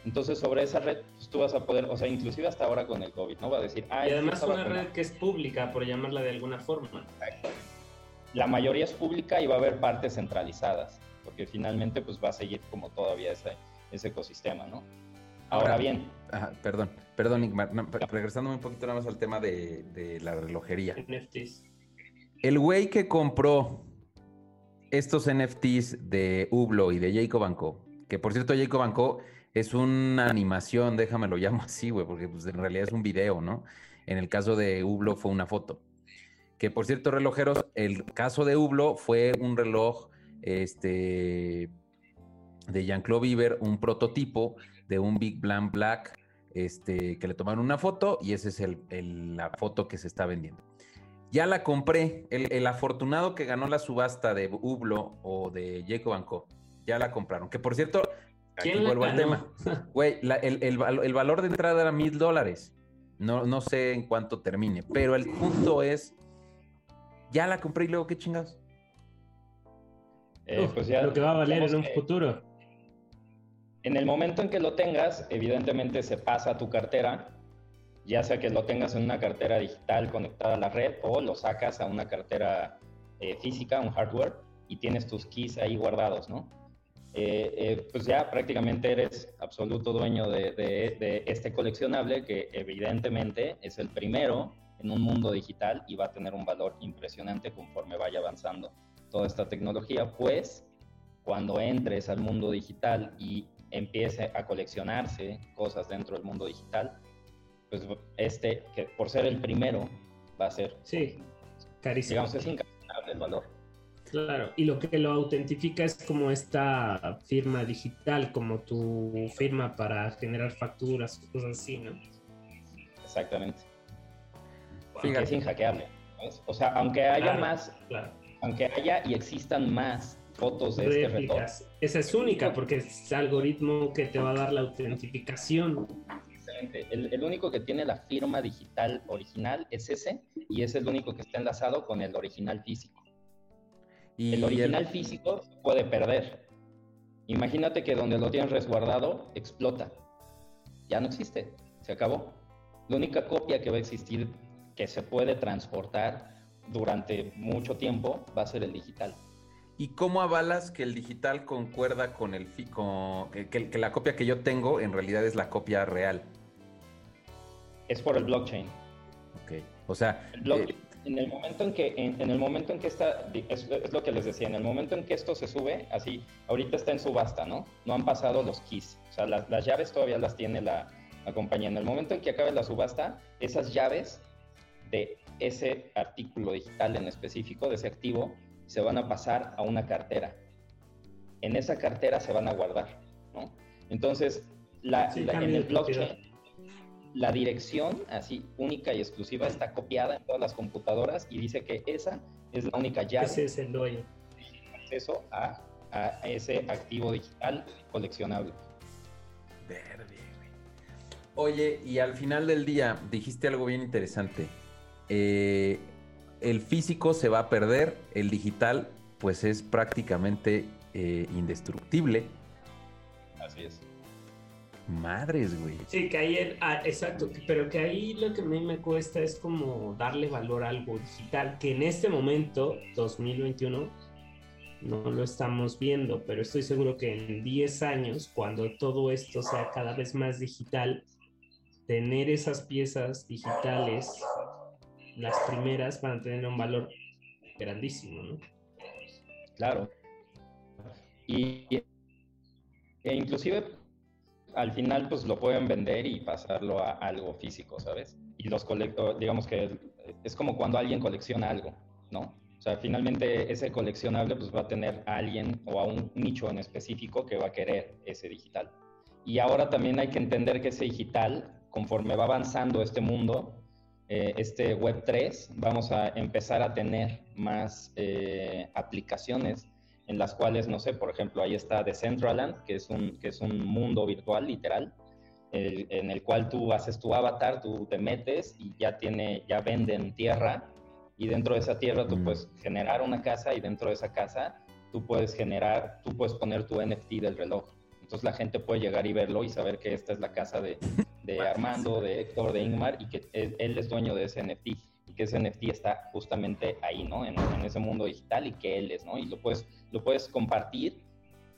entonces, sobre esa red, pues, tú vas a poder, o sea, inclusive hasta ahora con el COVID, ¿no? Va a decir, ah, y además una red que es pública, por llamarla de alguna forma. La mayoría es pública y va a haber partes centralizadas, porque finalmente, pues va a seguir como todavía ese, ese ecosistema, ¿no? Ahora, bien. perdón, perdón, Igmar. regresándome un poquito nada más al tema de, de la relojería. NFTs. El güey que compró estos NFTs de Hublot y de Jacob Co, que por cierto Jacob Co es una animación, déjame lo llamo así, güey, porque pues, en realidad es un video, ¿no? En el caso de Hublot fue una foto. Que por cierto, relojeros, el caso de Hublot fue un reloj este, de Jean-Claude Bieber, un prototipo de un Big Blanc Black este, que le tomaron una foto y esa es el, la foto que se está vendiendo. Ya la compré. El, afortunado que ganó la subasta de Hublot o de Jacob Co. Ya la compraron. Que por cierto, aquí vuelvo al tema. Güey, el, valor de entrada era mil dólares. No, no sé en cuánto termine. Pero el punto es. Ya la compré y luego, ¿qué chingados? Eh, pues ya lo que va a valer en un futuro. En el momento en que lo tengas, evidentemente se pasa a tu cartera ya sea que lo tengas en una cartera digital conectada a la red o lo sacas a una cartera eh, física, un hardware, y tienes tus keys ahí guardados, ¿no? Eh, eh, pues ya prácticamente eres absoluto dueño de, de, este coleccionable que evidentemente es el primero en un mundo digital y va a tener un valor impresionante conforme vaya avanzando toda esta tecnología, pues cuando entres al mundo digital y empiece a coleccionarse cosas dentro del mundo digital, pues este, que por ser el primero, va a ser. Sí, carísimo. Digamos, es incalculable el valor. Claro, y lo que lo autentifica es como esta firma digital, como tu firma para generar facturas, cosas así, ¿no? Exactamente. Fíjate. es inhackeable. O sea, aunque haya más, aunque haya y existan más fotos de este reloj. Esa es única porque es algoritmo que te va a dar la autentificación el, único que tiene la firma digital original es ese y es el único que está enlazado con el original físico. Y el original físico puede perder. Imagínate que donde lo tienes resguardado explota. Ya no existe. Se acabó. La única copia que va a existir que se puede transportar durante mucho tiempo va a ser el digital. ¿Y cómo avalas que el digital concuerda con el que, que, la copia que yo tengo en realidad es la copia real? es por el blockchain. Ok, o sea... Eh, en el momento en que, en, el momento en que está, es, lo que les decía, en el momento en que esto se sube, así, ahorita está en subasta, ¿no? No han pasado los keys, o sea, las, las llaves todavía las tiene la, la compañía. En el momento en que acabe la subasta, esas llaves de ese artículo digital en específico, de ese activo, se van a pasar a una cartera. En esa cartera se van a guardar, ¿no? Entonces, la, en el blockchain la dirección, así única y exclusiva, está copiada en todas las computadoras y dice que esa es la única llave. Ese es el dueño. Acceso a, a ese activo digital coleccionable. Verde, Oye, y al final del día dijiste algo bien interesante. Eh, el físico se va a perder, el digital pues es prácticamente eh, indestructible. Así es. Madres, güey. Sí, que ahí, ah, exacto, pero que ahí lo que a mí me cuesta es como darle valor a algo digital, que en este momento, 2021, no lo estamos viendo, pero estoy seguro que en 10 años, cuando todo esto sea cada vez más digital, tener esas piezas digitales, las primeras, van a tener un valor grandísimo, ¿no? Claro. Y, e inclusive al final pues lo pueden vender y pasarlo a algo físico, ¿sabes? Y los colecto, digamos que es como cuando alguien colecciona algo, ¿no? O sea, finalmente ese coleccionable pues va a tener a alguien o a un nicho en específico que va a querer ese digital. Y ahora también hay que entender que ese digital, conforme va avanzando este mundo, eh, este Web 3, vamos a empezar a tener más eh, aplicaciones en las cuales, no sé, por ejemplo, ahí está Decentraland, que es un, que es un mundo virtual, literal, en el cual tú haces tu avatar, tú te metes y ya tiene, ya venden tierra y dentro de esa tierra tú puedes generar una casa y dentro de esa casa tú puedes generar, tú puedes poner tu NFT del reloj. Entonces la gente puede llegar y verlo y saber que esta es la casa de, de Armando, de Héctor, de Ingmar y que él es dueño de ese NFT y que ese NFT está justamente ahí, ¿no? En, en ese mundo digital y que él es, ¿no? Y lo puedes lo puedes compartir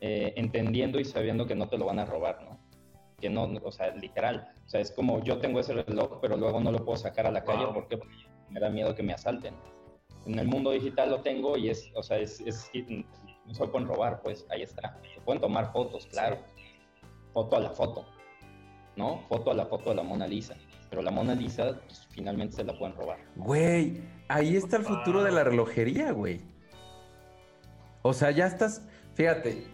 eh, entendiendo y sabiendo que no te lo van a robar, ¿no? que no, o sea, literal. O sea, es como yo tengo ese reloj, pero luego no lo puedo sacar a la calle porque me da miedo que me asalten. En el mundo digital lo tengo y es, o sea, es, es no se pueden robar, pues ahí está. Se pueden tomar fotos, claro. Foto a la foto, ¿no? Foto a la foto de la Mona Lisa. Pero la Mona Lisa, pues, finalmente se la pueden robar. Güey, ahí está el futuro de la relojería, güey. O sea, ya estás, fíjate,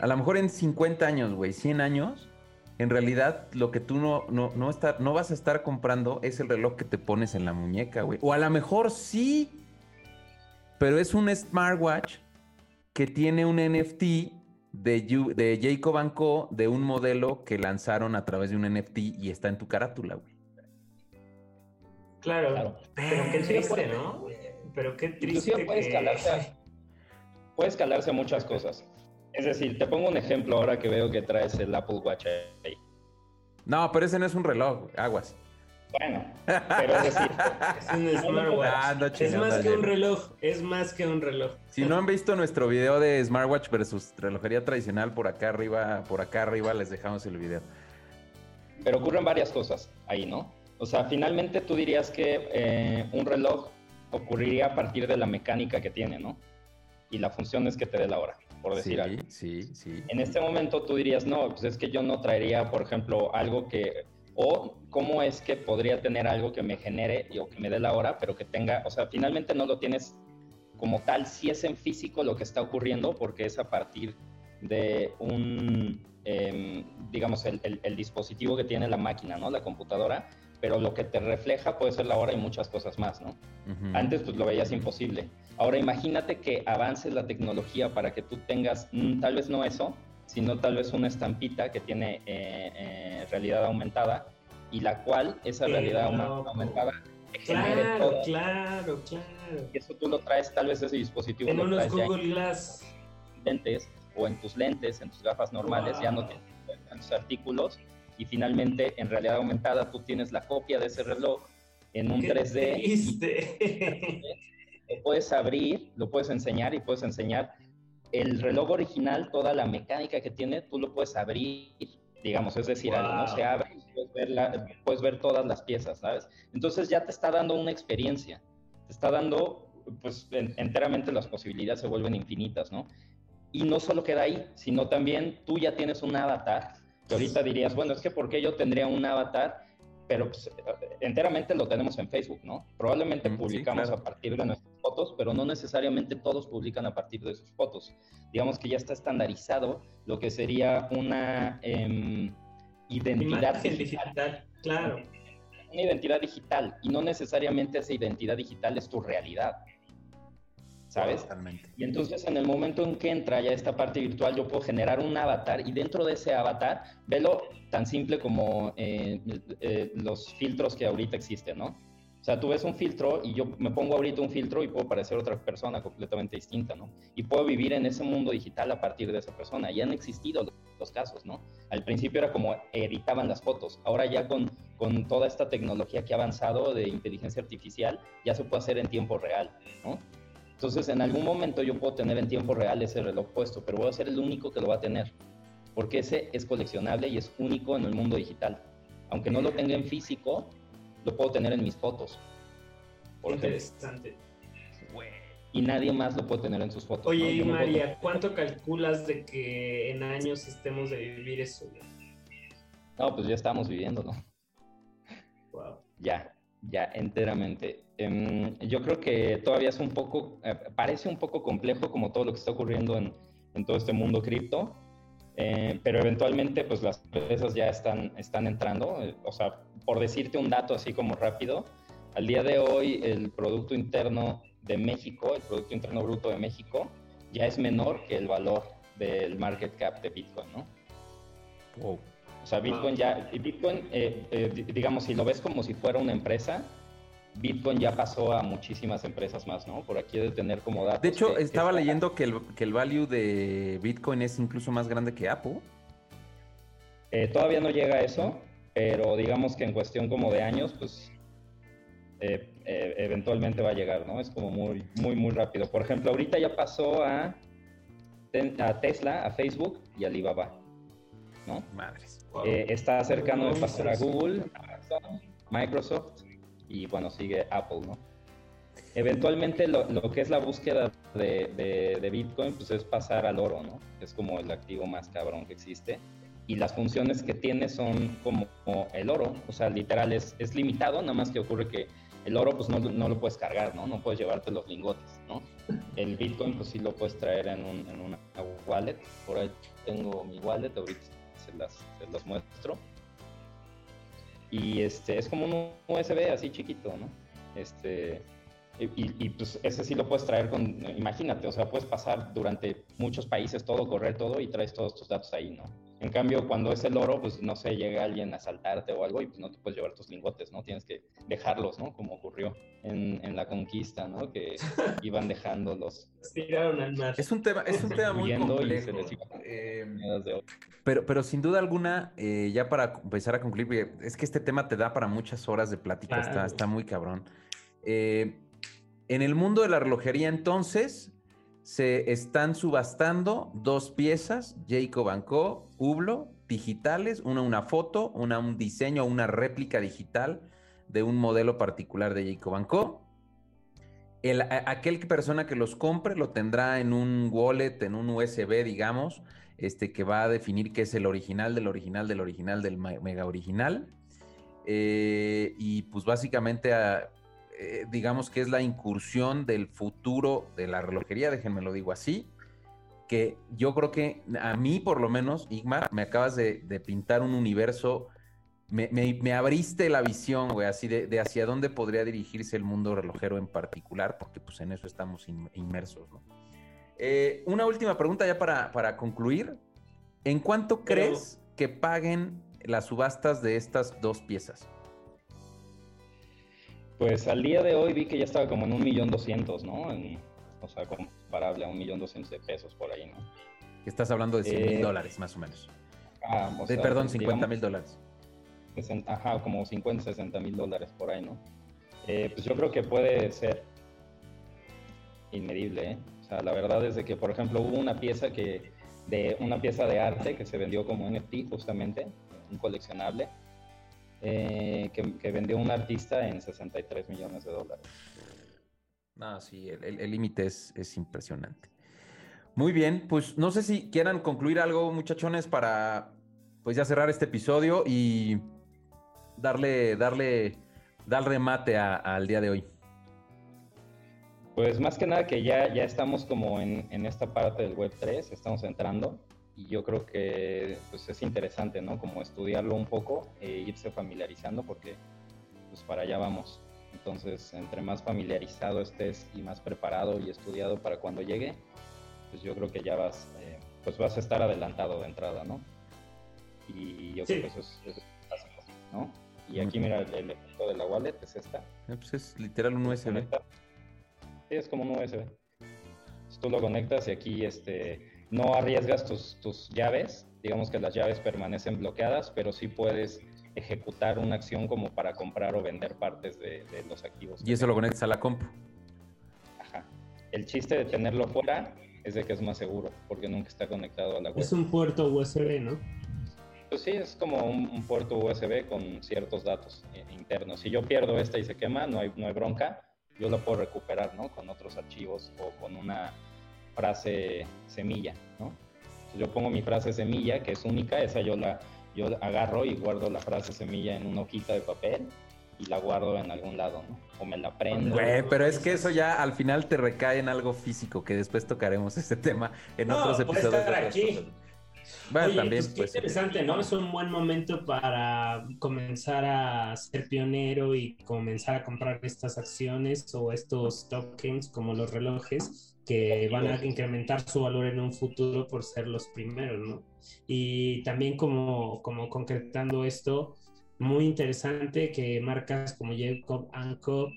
a lo mejor en 50 años, güey, 100 años, en realidad lo que tú no, no, no, no vas a estar comprando es el reloj que te pones en la muñeca, güey. O a lo mejor sí, pero es un smartwatch que tiene un NFT de, de Jacob Co. de un modelo que lanzaron a través de un NFT y está en tu carátula, güey. Claro, pero qué triste, ¿no? Pero qué triste. Puede, escalarse, puede escalarse a muchas cosas. Es decir, te pongo un ejemplo ahora que veo que traes el Apple Watch ahí. No, pero ese no es un reloj, aguas. Bueno, pero es decir, es un smartwatch. Ah, es más que un reloj, es más que un reloj. Si no han visto nuestro video de smartwatch versus relojería tradicional, por acá arriba, por acá arriba les dejamos el video. Pero ocurren varias cosas ahí, ¿no? O sea, finalmente tú dirías que eh, un reloj ocurriría a partir de la mecánica que tiene, ¿no? Y la función es que te dé la hora, por decir algo. Sí, sí. En este momento tú dirías, no, pues es que yo no traería, por ejemplo, algo que o cómo es que podría tener algo que me genere o que me dé la hora, pero que tenga, o sea, finalmente no lo tienes como tal, si es en físico lo que está ocurriendo, porque es a partir de un, em, digamos, el, dispositivo que tiene la máquina, ¿no? La computadora, pero lo que te refleja puede ser la hora y muchas cosas más, ¿no? Antes pues lo veías imposible. Ahora imagínate que avance la tecnología para que tú tengas, mm, tal vez no eso, sino tal vez una estampita que tiene eh, eh, realidad aumentada y la cual esa realidad aumentada claro, claro, claro. Y eso tú lo traes tal vez ese dispositivo. En unos Google Glass. Lentes o en tus lentes, en tus gafas normales, ya no tienes tus artículos y finalmente en realidad aumentada tú tienes la copia de ese reloj en un 3D. Lo puedes abrir, lo puedes enseñar y puedes enseñar el reloj original, toda la mecánica que tiene, tú lo puedes abrir, digamos, es decir, no se abre puedes ver, todas las piezas, ¿sabes? Entonces ya te está dando una experiencia, te está dando, pues enteramente las posibilidades se vuelven infinitas, ¿no? Y no solo queda ahí, sino también tú ya tienes un avatar, que ahorita dirías, bueno, es que ¿por qué yo tendría un avatar? Pero pues, enteramente lo tenemos en Facebook, ¿no? Probablemente publicamos a partir de nuestras fotos, pero no necesariamente todos publican a partir de sus fotos. Digamos que ya está estandarizado lo que sería una em, identidad digital. Claro. Una identidad digital y no necesariamente esa identidad digital es tu realidad. ¿Sabes? Totalmente. Y entonces en el momento en que entra ya esta parte virtual, yo puedo generar un avatar y dentro de ese avatar, velo tan simple como eh, eh, los filtros que ahorita existen, ¿no? O sea, tú ves un filtro y yo me pongo ahorita un filtro y puedo parecer otra persona completamente distinta, ¿no? Y puedo vivir en ese mundo digital a partir de esa persona. Y han existido los casos, ¿no? Al principio era como editaban las fotos. Ahora ya con, con toda esta tecnología que ha avanzado de inteligencia artificial, ya se puede hacer en tiempo real, ¿no? Entonces, en algún momento yo puedo tener en tiempo real ese reloj puesto, pero voy a ser el único que lo va a tener, porque ese es coleccionable y es único en el mundo digital. Aunque no lo tenga en físico, lo puedo tener en mis fotos. Interesante. Y nadie más lo puede tener en sus fotos. Oye, y María, ¿cuánto calculas de que en años estemos de vivir eso? No, pues ya estamos viviendo, ¿no? Wow. Ya, ya, enteramente. Em, yo creo que todavía es un poco, eh, parece un poco complejo como todo lo que está ocurriendo en, en todo este mundo cripto, eh, pero eventualmente pues las empresas ya están, están entrando. Eh, o sea, por decirte un dato así como rápido, al día de hoy el Producto Interno de México, el Producto Interno Bruto de México, ya es menor que el valor del market cap de Bitcoin, ¿no? O sea, Bitcoin ya, Bitcoin, eh, digamos, si lo ves como si fuera una empresa, Bitcoin ya pasó a muchísimas empresas más, ¿no? Por aquí de tener como datos. De hecho, estaba leyendo que el, que el value de Bitcoin es incluso más grande que Apple. Eh, todavía no llega a eso, pero digamos que en cuestión como de años, pues eh, eh, eventualmente va a llegar, ¿no? Es como muy, muy, muy rápido. Por ejemplo, ahorita ya pasó a, a Tesla, a Facebook y a Alibaba. ¿no? Madres. Está cercano de pasar a Google, Microsoft y bueno, sigue Apple, ¿no? Eventualmente lo, que es la búsqueda de, de, Bitcoin pues es pasar al oro, ¿no? Es como el activo más cabrón que existe. Y las funciones que tiene son como, el oro, o sea, literal es, es limitado, nada más que ocurre que el oro pues no, no, lo puedes cargar, ¿no? No puedes llevarte los lingotes, ¿no? El Bitcoin pues sí lo puedes traer en, un, en una wallet. Por ahí tengo mi wallet, ahorita se las, se las muestro. Y este, es como un USB así chiquito, ¿no? Este, y, pues ese sí lo puedes traer con, imagínate, o sea, puedes pasar durante muchos países todo, correr todo y traes todos tus datos ahí, ¿no? En cambio, cuando es el oro, pues no sé, llega alguien a asaltarte o algo y pues no te puedes llevar tus lingotes, ¿no? Tienes que dejarlos, ¿no? Como ocurrió en, en la conquista, ¿no? Que iban dejando los... Tiraron al mar. Es un tema, es un tema muy complejo. Eh, pero, pero sin duda alguna, eh, ya para empezar a concluir, es que este tema te da para muchas horas de plática, está, está muy cabrón. Eh, en el mundo de la relojería entonces se están subastando dos piezas, Jacob Co, Hublot, digitales, una una foto, una un diseño, una réplica digital de un modelo particular de Jacob Co. El, aquel persona que los compre lo tendrá en un wallet, en un USB, digamos, este, que va a definir qué es el original del original del original del mega original. Eh, y pues básicamente a, eh, digamos que es la incursión del futuro de la relojería, déjenme lo digo así, que yo creo que a mí por lo menos, Igmar, me acabas de, pintar un universo, me, abriste la visión, güey, así de, hacia dónde podría dirigirse el mundo relojero en particular, porque pues en eso estamos inmersos, ¿no? Eh, una última pregunta ya para, concluir. ¿En cuánto crees que paguen las subastas de estas dos piezas? Pues al día de hoy vi que ya estaba como en un millón doscientos, ¿no? o sea, comparable a un millón doscientos de pesos por ahí, ¿no? Estás hablando de 100 mil eh, dólares, más o menos. Ah, de, perdón, 50 mil dólares. Ajá, como 50, 60 mil dólares por ahí, ¿no? Eh, pues yo creo que puede ser inmedible, ¿eh? O sea, la verdad es de que, por ejemplo, hubo una pieza que, de una pieza de arte que se vendió como NFT justamente, un coleccionable, eh, que, vendió un artista en 63 millones de dólares. No, sí, el límite es, es impresionante. Muy bien, pues no sé si quieran concluir algo, muchachones, para pues ya cerrar este episodio y darle, darle, dar remate al día de hoy. Pues más que nada que ya, ya estamos como en, en esta parte del Web 3, estamos entrando y yo creo que pues, es interesante, ¿no? Como estudiarlo un poco e irse familiarizando porque pues para allá vamos. Entonces, entre más familiarizado estés y más preparado y estudiado para cuando llegue, pues yo creo que ya vas, eh, pues vas a estar adelantado de entrada, ¿no? Y yo creo que eso es, básico, ¿no? Y aquí mira, el, efecto de la wallet es esta. Eh, pues es literal un USB. Sí, es como un USB. tú lo conectas y aquí este no arriesgas tus, tus llaves, digamos que las llaves permanecen bloqueadas, pero sí puedes ejecutar una acción como para comprar o vender partes de, los activos. Y eso lo conectas a la compu. Ajá. El chiste de tenerlo fuera es de que es más seguro, porque nunca está conectado a la web. Es un puerto USB, ¿no? Pues sí, es como un, puerto USB con ciertos datos eh, internos. Si yo pierdo esta y se quema, no hay, no hay bronca, yo lo puedo recuperar, ¿no? Con otros archivos o con una frase semilla, ¿no? Yo pongo mi frase semilla, que es única, esa yo la yo agarro y guardo la frase semilla en una hojita de papel y la guardo en algún lado, ¿no? O me la prendo. Güey, pero es que eso ya al final te recae en algo físico, que después tocaremos ese tema en otros episodios. Estar aquí. Bueno, también. Pues, qué interesante, ¿no? Es un buen momento para comenzar a ser pionero y comenzar a comprar estas acciones o estos tokens como los relojes que van a incrementar su valor en un futuro por ser los primeros, ¿no? Y también como, como concretando esto, muy interesante que marcas como Jacob Co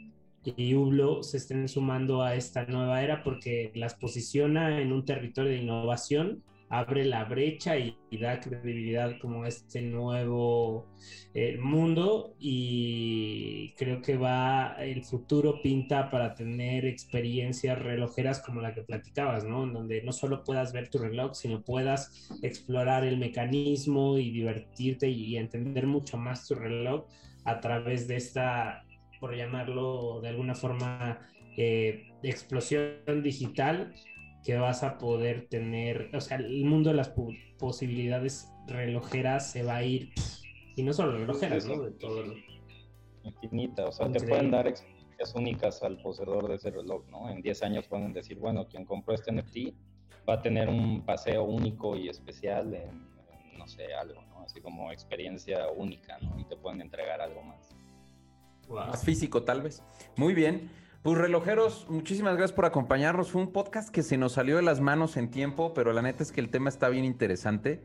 y Hublot se estén sumando a esta nueva era porque las posiciona en un territorio de innovación abre la brecha y, da credibilidad como este nuevo eh, mundo y creo que va, el futuro pinta para tener experiencias relojeras como la que platicabas, ¿no? En donde no solo puedas ver tu reloj, sino puedas explorar el mecanismo y divertirte y entender mucho más tu reloj a través de esta, por llamarlo de alguna forma, eh, explosión digital que vas a poder tener, o sea, el mundo de las posibilidades relojeras se va a ir, y no solo relojeras, ¿no? De todo Infinita, o sea, te pueden dar experiencias únicas al poseedor de ese reloj, ¿no? En 10 años pueden decir, bueno, quien compró este NFT va a tener un paseo único y especial en, no sé, algo, ¿no? Así como experiencia única, ¿no? Y te pueden entregar algo más. Más físico, tal vez. Muy bien. Pues relojeros, muchísimas gracias por acompañarnos. Fue un podcast que se nos salió de las manos en tiempo, pero la neta es que el tema está bien interesante.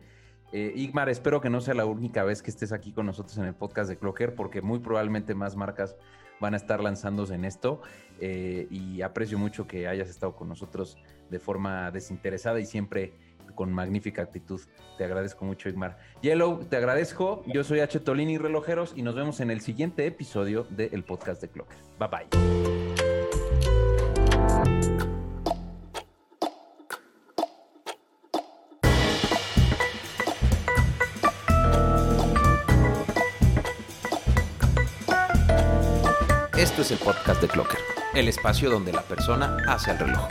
Eh, Igmar, espero que no sea la única vez que estés aquí con nosotros en el podcast de Clocker, porque muy probablemente más marcas van a estar lanzándose en esto. Eh, y aprecio mucho que hayas estado con nosotros de forma desinteresada y siempre con magnífica actitud. Te agradezco mucho, Igmar. Yellow, te agradezco. Yo soy H. Tolini Relojeros y nos vemos en el siguiente episodio del podcast de Clocker. Bye bye. Esto es el podcast de Clocker, el espacio donde la persona hace el reloj.